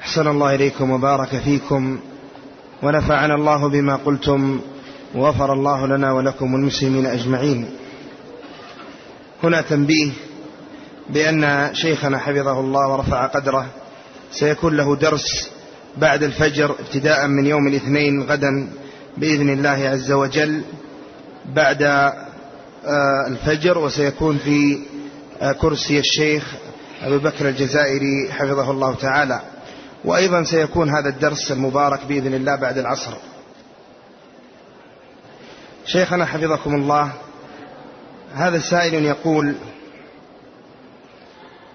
أحسن الله إليكم وبارك فيكم ونفعنا الله بما قلتم وغفر الله لنا ولكم والمسلمين أجمعين. هنا تنبيه بأن شيخنا حفظه الله ورفع قدره سيكون له درس بعد الفجر ابتداء من يوم الاثنين غدا بإذن الله عز وجل بعد الفجر وسيكون في كرسي الشيخ أبو بكر الجزائري حفظه الله تعالى. وأيضا سيكون هذا الدرس المبارك بإذن الله بعد العصر. شيخنا حفظكم الله هذا سائل يقول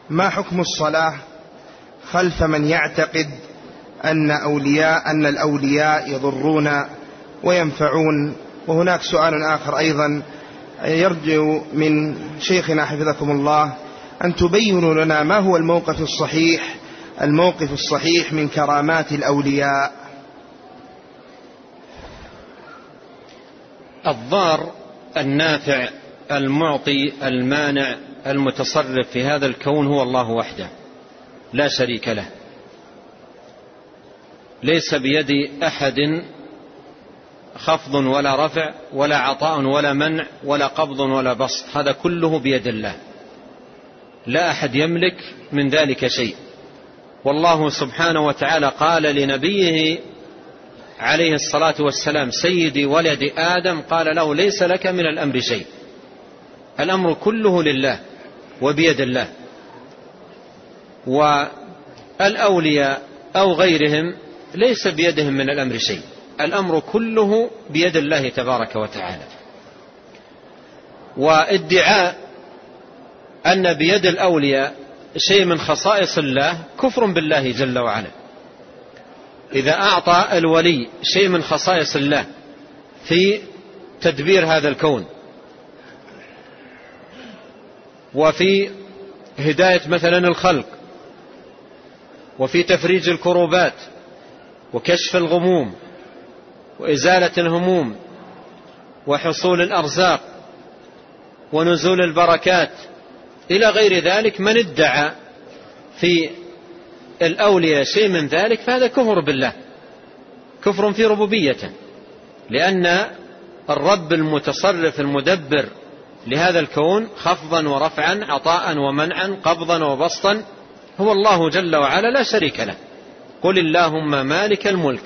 ما حكم الصلاة خلف من يعتقد أن أولياء أن الأولياء يضرون وينفعون؟ وهناك سؤال آخر أيضا يرجو من شيخنا حفظكم الله أن تبينوا لنا ما هو الموقف الصحيح الموقف الصحيح من كرامات الأولياء. الضار النافع المعطي المانع المتصرف في هذا الكون هو الله وحده لا شريك له. ليس بيد أحد خفض ولا رفع ولا عطاء ولا منع ولا قبض ولا بسط هذا كله بيد الله. لا أحد يملك من ذلك شيء. والله سبحانه وتعالى قال لنبيه عليه الصلاة والسلام سيدي ولد آدم قال له ليس لك من الأمر شيء الأمر كله لله وبيد الله والأولياء أو غيرهم ليس بيدهم من الأمر شيء الأمر كله بيد الله تبارك وتعالى. وادعاء أن بيد الأولياء شيء من خصائص الله كفر بالله جل وعلا. إذا أعطى الولي شيء من خصائص الله في تدبير هذا الكون وفي هداية مثلا الخلق وفي تفريج الكروبات وكشف الغموم وإزالة الهموم وحصول الأرزاق ونزول البركات إلى غير ذلك من ادعى في الأولياء شيء من ذلك فهذا كفر بالله كفر في ربوبيته لأن الرب المتصرف المدبر لهذا الكون خفضا ورفعا عطاء ومنعا قبضا وبسطا هو الله جل وعلا لا شريك له. قل اللهم مالك الملك.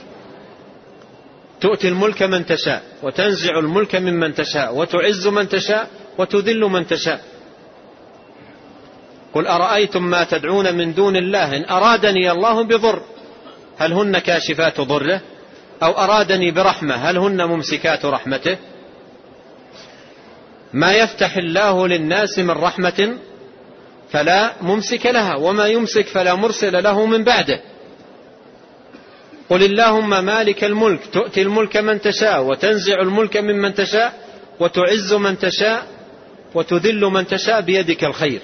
تؤتي الملك من تشاء وتنزع الملك ممن تشاء وتعز من تشاء وتذل من تشاء. قل أرأيتم ما تدعون من دون الله؟ إن أرادني الله بضر هل هن كاشفات ضره؟ أو أرادني برحمة هل هن ممسكات رحمته؟ ما يفتح الله للناس من رحمة فلا ممسك لها وما يمسك فلا مرسل له من بعده. قل اللهم مالك الملك تؤتي الملك من تشاء وتنزع الملك ممن تشاء وتعز من تشاء وتذل من تشاء بيدك الخير.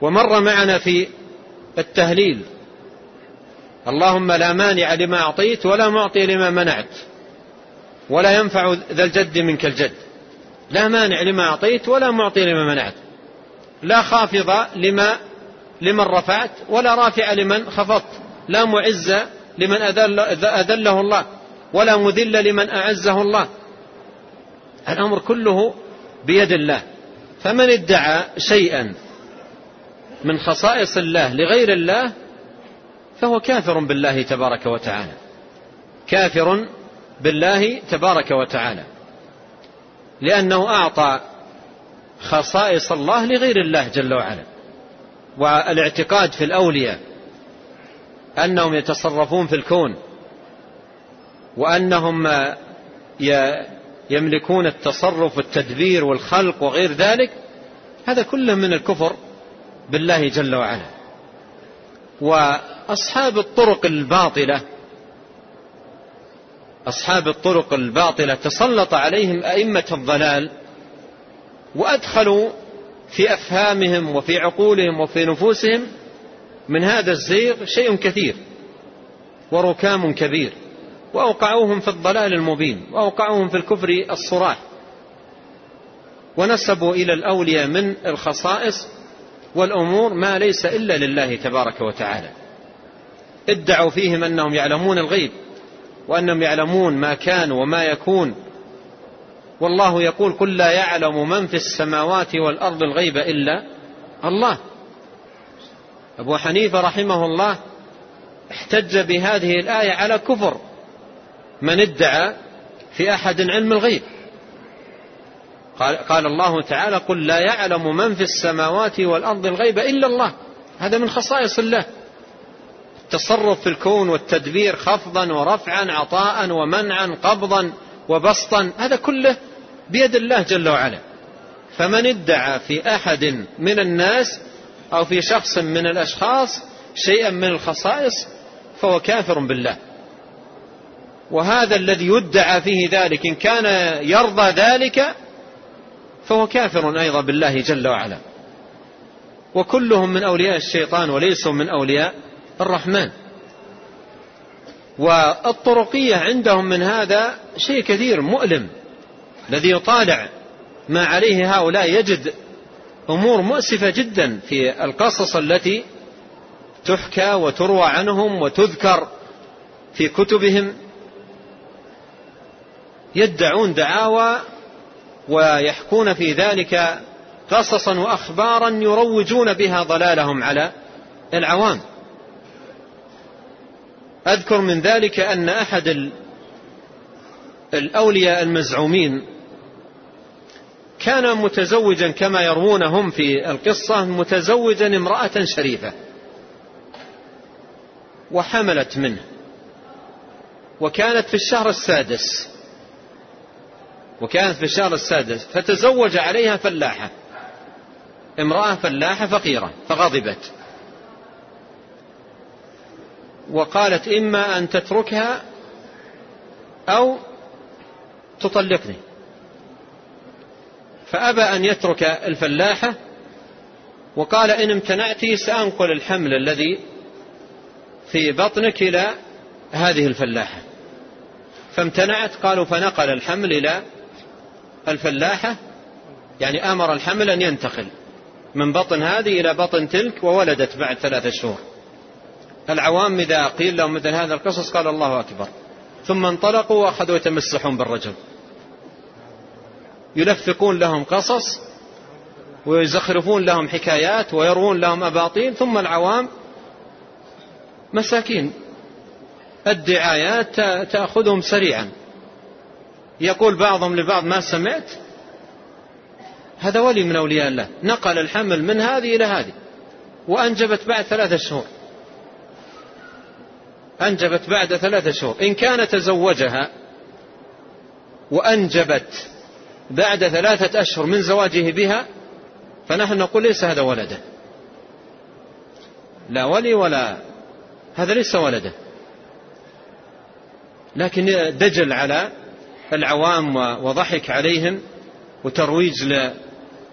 ومر معنا في التهليل. اللهم لا مانع لما أعطيت ولا معطي لما منعت ولا ينفع ذا الجد منك الجد. لا مانع لما أعطيت ولا معطي لما منعت. لا خافض لما لمن رفعت ولا رافع لمن خفضت. لا معز لمن أذل أذله الله ولا مذل لمن أعزه الله. الأمر كله بيد الله. فمن ادعى شيئا من خصائص الله لغير الله فهو كافر بالله تبارك وتعالى. كافر بالله تبارك وتعالى. لأنه أعطى خصائص الله لغير الله جل وعلا. والإعتقاد في الأولياء أنهم يتصرفون في الكون وأنهم يملكون التصرف والتدبير والخلق وغير ذلك هذا كله من الكفر بالله جل وعلا. وأصحاب الطرق الباطلة أصحاب الطرق الباطلة تسلط عليهم أئمة الضلال وأدخلوا في أفهامهم وفي عقولهم وفي نفوسهم من هذا الزيغ شيء كثير وركام كبير وأوقعوهم في الضلال المبين وأوقعوهم في الكفر الصراح. ونسبوا إلى الأولياء من الخصائص والأمور ما ليس إلا لله تبارك وتعالى. ادعوا فيهم أنهم يعلمون الغيب وأنهم يعلمون ما كان وما يكون. والله يقول قل لا يعلم من في السماوات والأرض الغيب إلا الله. أبو حنيفة رحمه الله احتج بهذه الآية على كفر من ادعى في أحد علم الغيب. قال, قال الله تعالى قل لا يعلم من في السماوات والأرض الغيب إلا الله. هذا من خصائص الله. التصرف في الكون والتدبير خفضا ورفعا عطاء ومنعا قبضا وبسطا هذا كله بيد الله جل وعلا. فمن ادعى في أحد من الناس أو في شخص من الأشخاص شيئا من الخصائص فهو كافر بالله. وهذا الذي يدعى فيه ذلك إن كان يرضى ذلك فهو كافر أيضا بالله جل وعلا. وكلهم من أولياء الشيطان وليسوا من أولياء الرحمن. والطرقية عندهم من هذا شيء كثير مؤلم الذي يطالع ما عليه هؤلاء. يجد أمور مؤسفة جدا في القصص التي تحكى وتروى عنهم وتذكر في كتبهم. يدعون دعاوى ويحكون في ذلك قصصا وأخبارا يروجون بها ضلالهم على العوام. أذكر من ذلك أن أحد الأولياء المزعومين كان متزوجا كما يروونهم في القصة متزوجا امرأة شريفة وحملت منه وكانت في الشهر السادس وكانت في الشهر السادس فتزوج عليها فلاحة. امرأة فلاحة فقيرة فغضبت. وقالت إما أن تتركها أو تطلقني. فأبى أن يترك الفلاحة وقال إن امتنعت سأنقل الحمل الذي في بطنك إلى هذه الفلاحة. فامتنعت قالوا فنقل الحمل إلى الفلاحة يعني أمر الحمل أن ينتقل من بطن هذه إلى بطن تلك وولدت بعد ثلاثة شهور. العوام إذا قيل لهم مثل هذا القصص قال الله أكبر. ثم انطلقوا وأخذوا يتمسحون بالرجل. يلفقون لهم قصص ويزخرفون لهم حكايات ويروون لهم أباطيل. ثم العوام مساكين. الدعايات تأخذهم سريعا. يقول بعضهم لبعض ما سمعت؟ هذا ولي من أولياء الله. نقل الحمل من هذه إلى هذه. وأنجبت بعد ثلاثة شهور. أنجبت بعد ثلاثة شهور. إن كان تزوجها وأنجبت بعد ثلاثة أشهر من زواجه بها فنحن نقول ليس هذا ولده. لا ولي ولا هذا ليس ولده. لكن دجل على العوام وضحك عليهم وترويج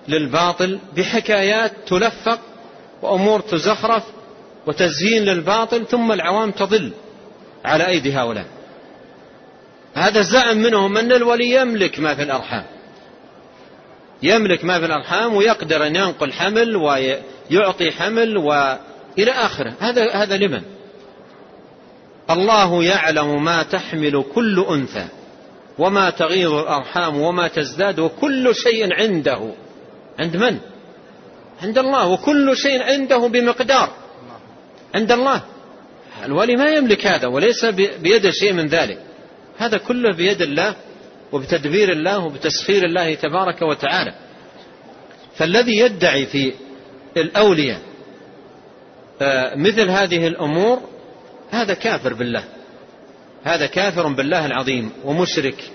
للباطل بحكايات تلفق وأمور تزخرف وتزيين للباطل ثم العوام تضل على أيدي هؤلاء. هذا زعم منهم أن الولي يملك ما في الأرحام. يملك ما في الأرحام ويقدر أن ينقل حمل ويعطي حمل وإلى آخره. هذا هذا لمن؟ الله يعلم ما تحمل كل أنثى. وما تغيض الأرحام وما تزداد وكل شيء عنده. عند من؟ عند الله. وكل شيء عنده بمقدار. عند الله. الولي ما يملك هذا وليس بيد شيء من ذلك. هذا كله بيد الله وبتدبير الله وبتسخير الله تبارك وتعالى. فالذي يدعي في الأولياء آه، مثل هذه الأمور هذا كافر بالله. هذا كافر بالله العظيم ومشرك.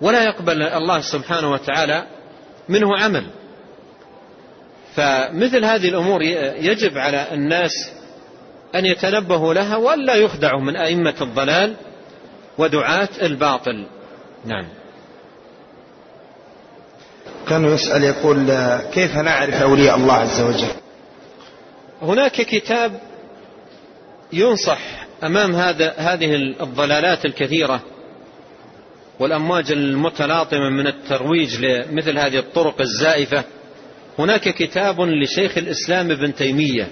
ولا يقبل الله سبحانه وتعالى منه عمل. فمثل هذه الأمور يجب على الناس أن يتنبهوا لها وألا يخدعوا من أئمة الضلال ودعاة الباطل. نعم. كان يسأل يقول كيف نعرف أولياء الله عز وجل؟ هناك كتاب ينصح أمام هذا هذه الضلالات الكثيرة والأمواج المتلاطمة من الترويج لمثل هذه الطرق الزائفة هناك كتاب لشيخ الإسلام ابن تيمية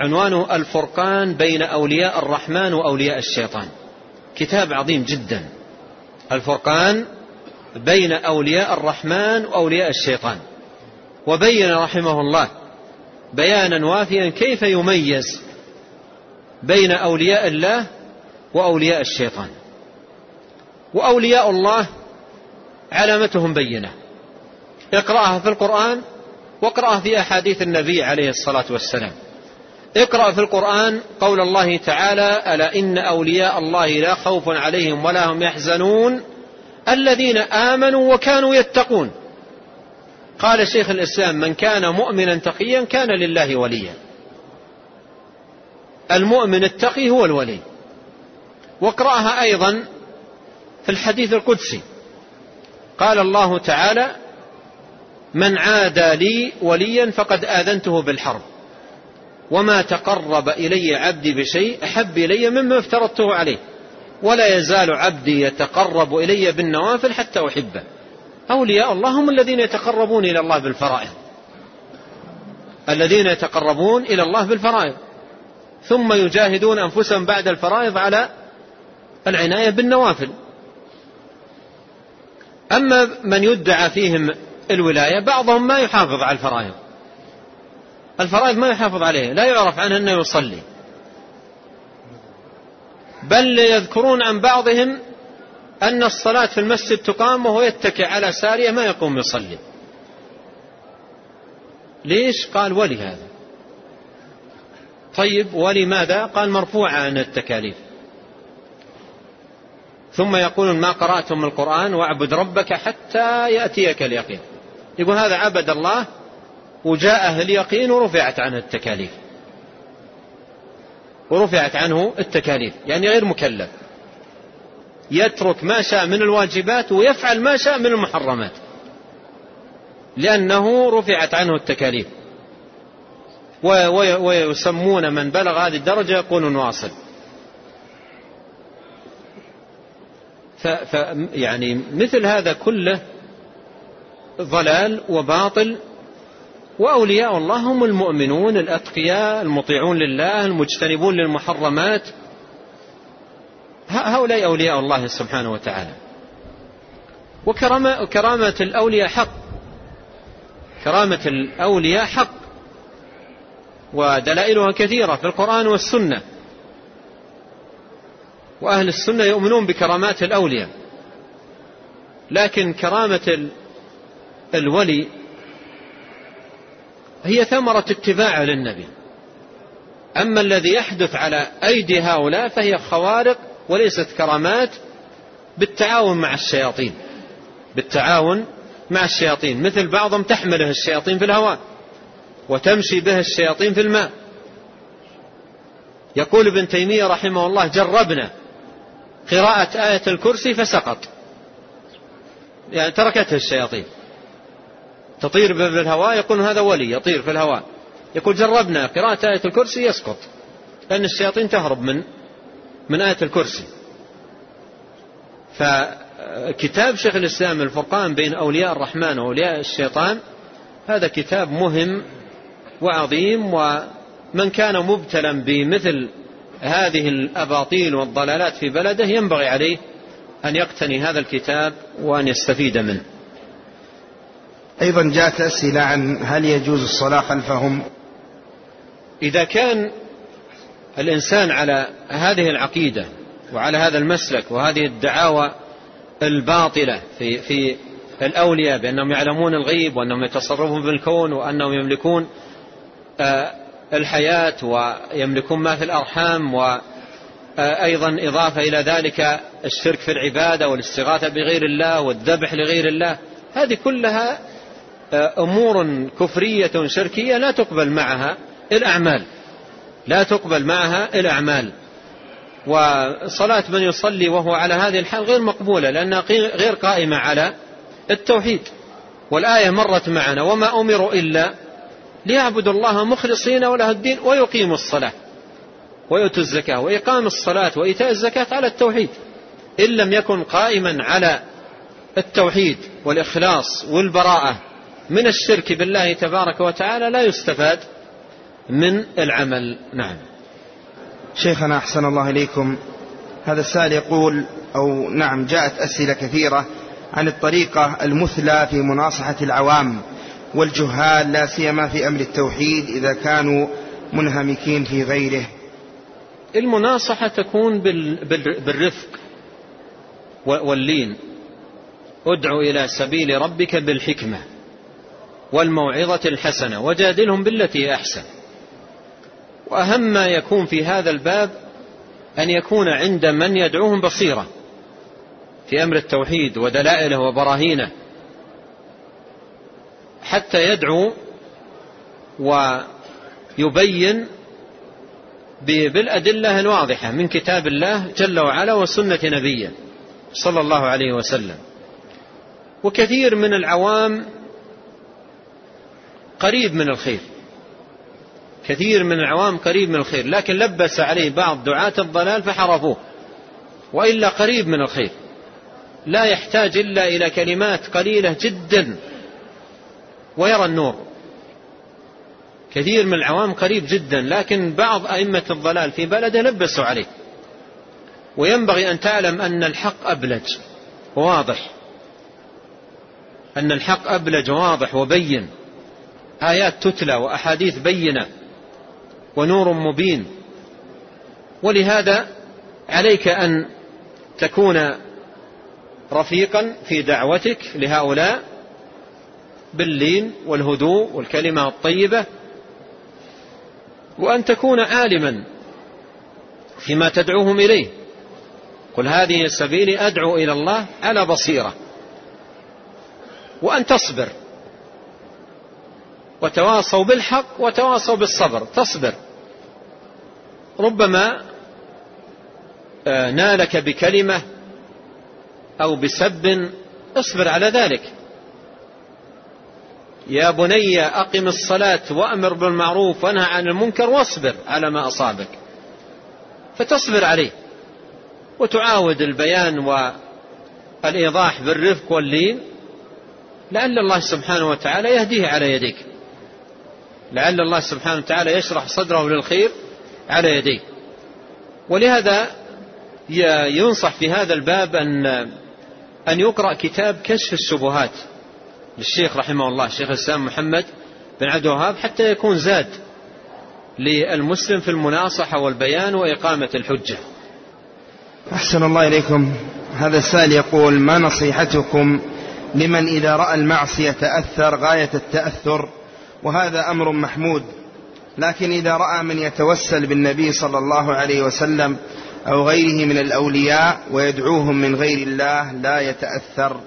عنوانه الفرقان بين أولياء الرحمن وأولياء الشيطان. كتاب عظيم جدا. الفرقان بين أولياء الرحمن وأولياء الشيطان. وبين رحمه الله بيانا وافيا كيف يميز بين أولياء الله وأولياء الشيطان. وأولياء الله علامتهم بينة. اقرأها في القرآن واقرأها في أحاديث النبي عليه الصلاة والسلام. اقرأ في القرآن قول الله تعالى ألا إن أولياء الله لا خوف عليهم ولا هم يحزنون الذين آمنوا وكانوا يتقون. قال شيخ الإسلام من كان مؤمنا تقيا كان لله وليا. المؤمن التقي هو الولي. واقرأها أيضا في الحديث القدسي. قال الله تعالى من عادى لي وليا فقد آذنته بالحرب. وما تقرب إلي عبدي بشيء أحب إلي مما افترضته عليه. ولا يزال عبدي يتقرب إلي بالنوافل حتى أحبه. أولياء الله هم الذين يتقربون إلى الله بالفرائض. الذين يتقربون إلى الله بالفرائض. ثم يجاهدون أنفسهم بعد الفرائض على العناية بالنوافل. أما من يدعى فيهم الولاية بعضهم ما يحافظ على الفرائض. الفرائض ما يحافظ عليه لا يعرف عنه أنه يصلي. بل يذكرون عن بعضهم أن الصلاة في المسجد تقام وهو يتكئ على سارية ما يقوم يصلي. ليش؟ قال ولي هذا طيب ولماذا؟ قال مرفوعة عن التكاليف. ثم يقولون ما قرأتم القرآن واعبد ربك حتى يأتيك اليقين. يقول هذا عبد الله وجاءه اليقين ورفعت عنه التكاليف. ورفعت عنه التكاليف يعني غير مكلف. يترك ما شاء من الواجبات ويفعل ما شاء من المحرمات. لأنه رفعت عنه التكاليف. ويسمون من بلغ هذه الدرجة يقولون واصل ف يعني مثل هذا كله ضلال وباطل وأولياء الله هم المؤمنون الأتقياء المطيعون لله المجتنبون للمحرمات. هؤلاء أولياء الله سبحانه وتعالى. وكرامة كرامة الأولياء حق. كرامة الأولياء حق. ودلائلها كثيرة في القرآن والسنة. وأهل السنة يؤمنون بكرامات الأولياء. لكن كرامة الولي هي ثمرة اتباع للنبي. أما الذي يحدث على أيدي هؤلاء فهي خوارق وليست كرامات بالتعاون مع الشياطين. بالتعاون مع الشياطين. مثل بعضهم تحمله الشياطين في الهواء. وتمشي به الشياطين في الماء. يقول ابن تيمية رحمه الله جربنا قراءة آية الكرسي فسقط. يعني تركته الشياطين. تطير في الهواء يقول هذا ولي يطير في الهواء. يقول جربنا قراءة آية الكرسي يسقط. لأن الشياطين تهرب من من آية الكرسي. فكتاب شيخ الإسلام الفرقان بين أولياء الرحمن وأولياء الشيطان هذا كتاب مهم وعظيم ومن كان مبتلا بمثل هذه الأباطيل والضلالات في بلده ينبغي عليه أن يقتني هذا الكتاب وأن يستفيد منه. أيضا جاءت أسئلة عن هل يجوز الصلاة خلفهم؟ إذا كان الإنسان على هذه العقيدة وعلى هذا المسلك وهذه الدعاوى الباطلة في في الأولياء بأنهم يعلمون الغيب وأنهم يتصرفون بالكون وأنهم يملكون الحياة ويملكون ما في الأرحام وأيضا إضافة إلى ذلك الشرك في العبادة والاستغاثة بغير الله والذبح لغير الله. هذه كلها آه، أمور كفرية شركية لا تقبل معها الأعمال. لا تقبل معها الأعمال. وصلاة من يصلي وهو على هذه الحال غير مقبولة لأنها غير قائمة على التوحيد. والآية مرت معنا وما أمروا إلا ليعبدوا الله مخلصين وله الدين ويقيموا الصلاة ويؤتوا الزكاة وإقام الصلاة وإيتاء الزكاة على التوحيد. إن لم يكن قائما على التوحيد والإخلاص والبراءة من الشرك بالله تبارك وتعالى لا يستفاد من العمل. نعم. شيخنا أحسن الله إليكم. هذا السائل يقول أو نعم جاءت أسئلة كثيرة عن الطريقة المثلى في مناصحة العوام. والجهال لا سيما في أمر التوحيد إذا كانوا منهمكين في غيره. المناصحة تكون بالرفق واللين. ادع إلى سبيل ربك بالحكمة والموعظة الحسنة وجادلهم بالتي أحسن. وأهم ما يكون في هذا الباب أن يكون عند من يدعوهم بصيرة في أمر التوحيد ودلائله وبراهينه. حتى يدعو ويبين بالأدلة الواضحة من كتاب الله جل وعلا وسنة نبيه صلى الله عليه وسلم. وكثير من العوام قريب من الخير. كثير من العوام قريب من الخير لكن لبس عليه بعض دعاة الضلال فحرفوه وإلا قريب من الخير. لا يحتاج إلا إلى كلمات قليلة جدا ويرى النور. كثير من العوام قريب جدا لكن بعض أئمة الضلال في بلده لبسوا عليه. وينبغي أن تعلم أن الحق أبلج وواضح أن الحق أبلج وواضح وبين. آيات تتلى وأحاديث بينة ونور مبين. ولهذا عليك أن تكون رفيقا في دعوتك لهؤلاء باللين والهدوء والكلمة الطيبة وأن تكون عالما فيما تدعوهم إليه. قل هذه سبيلي أدعو إلى الله على بصيرة وأن تصبر وتواصوا بالحق وتواصوا بالصبر تصبر. ربما آه، نالك بكلمة أو بسب اصبر على ذلك. يا بني أقم الصلاة وأمر بالمعروف وانهى عن المنكر واصبر على ما أصابك. فتصبر عليه وتعاود البيان والإيضاح بالرفق واللين لعل الله سبحانه وتعالى يهديه على يديك. لعل الله سبحانه وتعالى يشرح صدره للخير على يديه. ولهذا ينصح في هذا الباب أن أن يقرأ كتاب كشف الشبهات. للشيخ رحمه الله الشيخ الإسلام محمد بن عبد الوهاب حتى يكون زاد للمسلم في المناصحة والبيان وإقامة الحجة. أحسن الله إليكم. هذا السائل يقول ما نصيحتكم لمن إذا رأى المعصية تأثر غاية التأثر؟ وهذا أمر محمود. لكن إذا رأى من يتوسل بالنبي صلى الله عليه وسلم أو غيره من الأولياء ويدعوهم من غير الله لا يتأثر.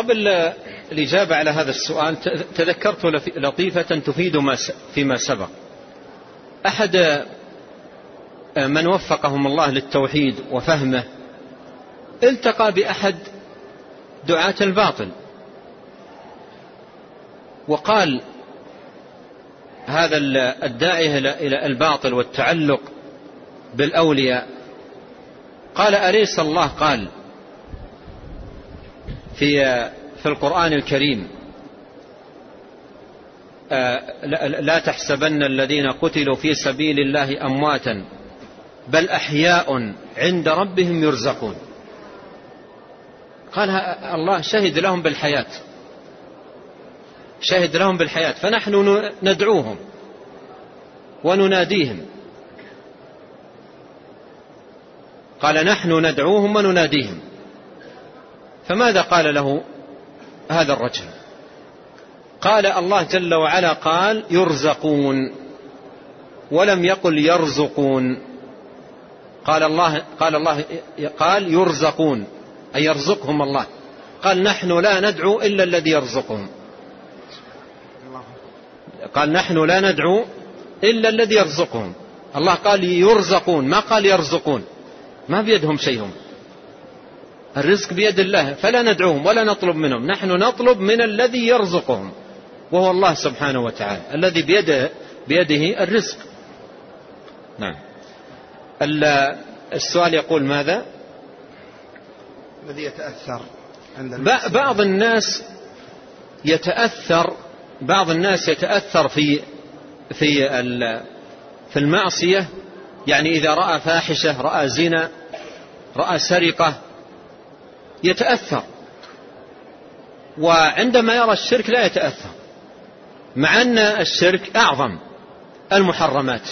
قبل الإجابة على هذا السؤال تذكرت لطيفة تفيد ما فيما سبق. أحد من وفقهم الله للتوحيد وفهمه التقى بأحد دعاة الباطل. وقال هذا الداعية إلى الباطل والتعلق بالأولياء. قال أليس الله؟ قال في في القرآن الكريم. آه، لا تحسبن الذين قتلوا في سبيل الله أمواتا بل أحياء عند ربهم يرزقون. قال الله شهد لهم بالحياة. شهد لهم بالحياة. فنحن ندعوهم ونناديهم. قال نحن ندعوهم ونناديهم. فماذا قال له هذا الرجل؟ قال الله جل وعلا قال يرزقون ولم يقل يرزقون. قال الله قال الله قال يرزقون أي يرزقهم الله. قال نحن لا ندعو إلا الذي يرزقهم. قال نحن لا ندعو إلا الذي يرزقهم. الله قال يرزقون. ما قال يرزقون؟ ما بيدهم شيء الرزق بيد الله فلا ندعوهم ولا نطلب منهم. نحن نطلب من الذي يرزقهم وهو الله سبحانه وتعالى الذي بيده, بيده الرزق. نعم. السؤال يقول ماذا؟ الذي يتأثر عند بعض الناس يتأثر بعض الناس يتأثر في في في المعصية. يعني إذا رأى فاحشة رأى زنا رأى سرقة يتأثر. وعندما يرى الشرك لا يتأثر مع أن الشرك أعظم المحرمات.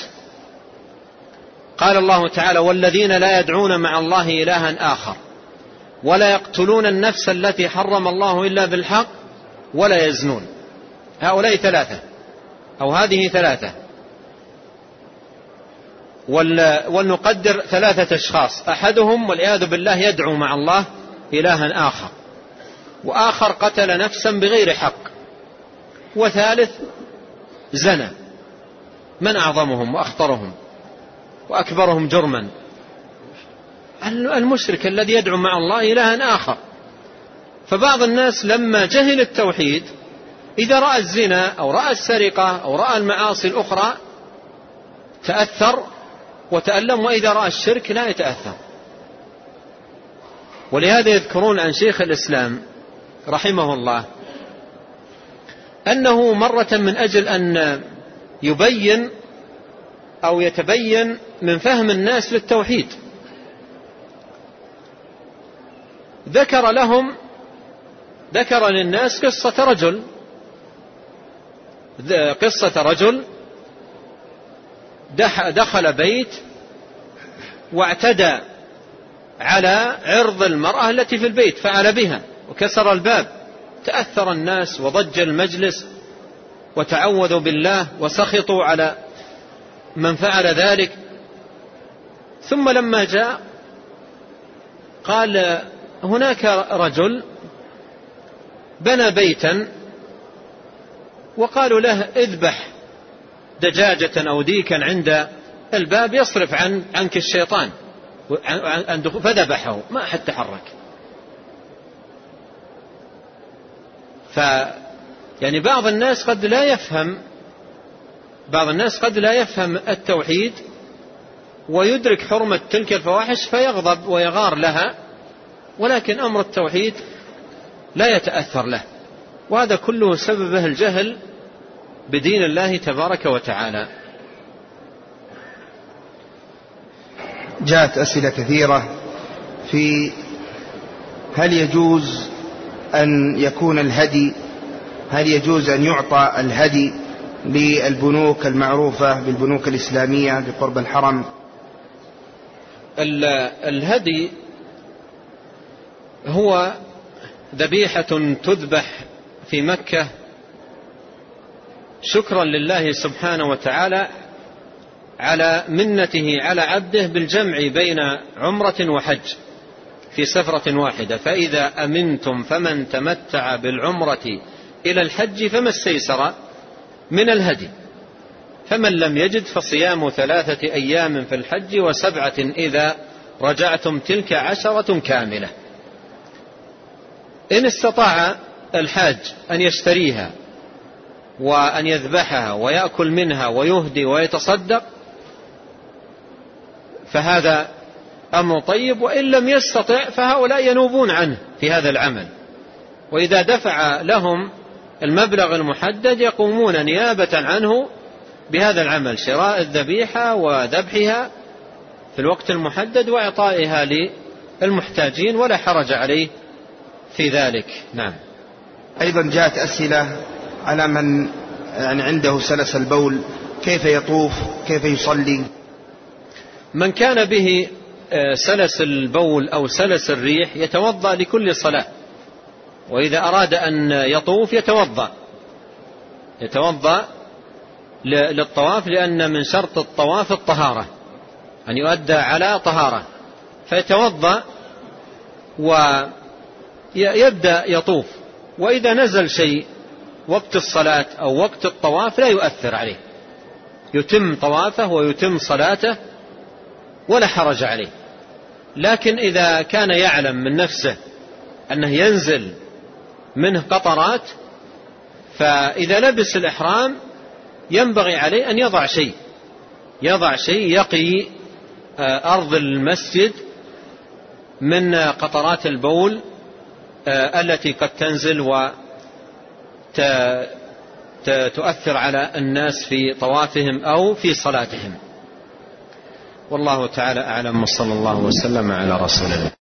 قال الله تعالى والذين لا يدعون مع الله إلها آخر ولا يقتلون النفس التي حرم الله إلا بالحق ولا يزنون. هؤلاء ثلاثة أو هذه ثلاثة. ولنقدر ثلاثة أشخاص أحدهم والعياذ بالله يدعو مع الله إلها آخر. وآخر قتل نفسا بغير حق. وثالث زنى. من أعظمهم وأخطرهم وأكبرهم جرما. المشرك الذي يدعو مع الله إلها آخر. فبعض الناس لما جهل التوحيد إذا رأى الزنا أو رأى السرقة أو رأى المعاصي الأخرى تأثر وتألم وإذا رأى الشرك لا يتأثر. ولهذا يذكرون عن شيخ الإسلام رحمه الله أنه مرة من أجل أن يبين أو يتبين من فهم الناس للتوحيد. ذكر لهم ذكر للناس قصة رجل قصة رجل دخل بيت واعتدى على عرض المرأة التي في البيت فعل بها وكسر الباب. تأثر الناس وضج المجلس وتعوذوا بالله وسخطوا على من فعل ذلك. ثم لما جاء قال هناك رجل بنى بيتا وقالوا له اذبح دجاجة أو ديكا عند الباب يصرف عن عنك الشيطان. فذبحه ما أحد تحرك. ف يعني بعض الناس قد لا يفهم بعض الناس قد لا يفهم التوحيد ويدرك حرمة تلك الفواحش فيغضب ويغار لها ولكن أمر التوحيد لا يتأثر له. وهذا كله سببه الجهل بدين الله تبارك وتعالى. جاءت أسئلة كثيرة في هل يجوز أن يكون الهدي هل يجوز أن يعطى الهدي للبنوك المعروفة بالبنوك الإسلامية بقرب الحرم؟ الهدي هو ذبيحة تذبح في مكة. شكرا لله سبحانه وتعالى على منته على عبده بالجمع بين عمرة وحج في سفرة واحدة. فإذا أمنتم فمن تمتع بالعمرة إلى الحج فما استيسر من الهدي. فمن لم يجد فصيام ثلاثة أيام في الحج وسبعة إذا رجعتم تلك عشرة كاملة. إن استطاع الحاج أن يشتريها وأن يذبحها ويأكل منها ويهدي ويتصدق فهذا أمر طيب وإن لم يستطع فهؤلاء ينوبون عنه في هذا العمل. وإذا دفع لهم المبلغ المحدد يقومون نيابة عنه بهذا العمل شراء الذبيحة وذبحها في الوقت المحدد وإعطائها للمحتاجين ولا حرج عليه في ذلك. نعم. أيضا جاءت أسئلة على من يعني عنده سلس البول كيف يطوف؟ كيف يصلي؟ من كان به آه، سلس البول أو سلس الريح يتوضأ لكل صلاة. وإذا أراد أن يطوف يتوضأ. يتوضأ للطواف لأن من شرط الطواف الطهارة. أن يؤدى على طهارة. فيتوضأ ويبدأ يطوف. وإذا نزل شيء وقت الصلاة أو وقت الطواف لا يؤثر عليه. يتم طوافه ويتم صلاته ولا حرج عليه. لكن إذا كان يعلم من نفسه أنه ينزل منه قطرات فإذا لبس الإحرام ينبغي عليه أن يضع شيء. يضع شيء يقي آه، أرض المسجد من قطرات البول آه، التي قد تنزل تؤثر على الناس في طوافهم أو في صلاتهم. والله تعالى أعلم وصلى الله وسلم على رسول الله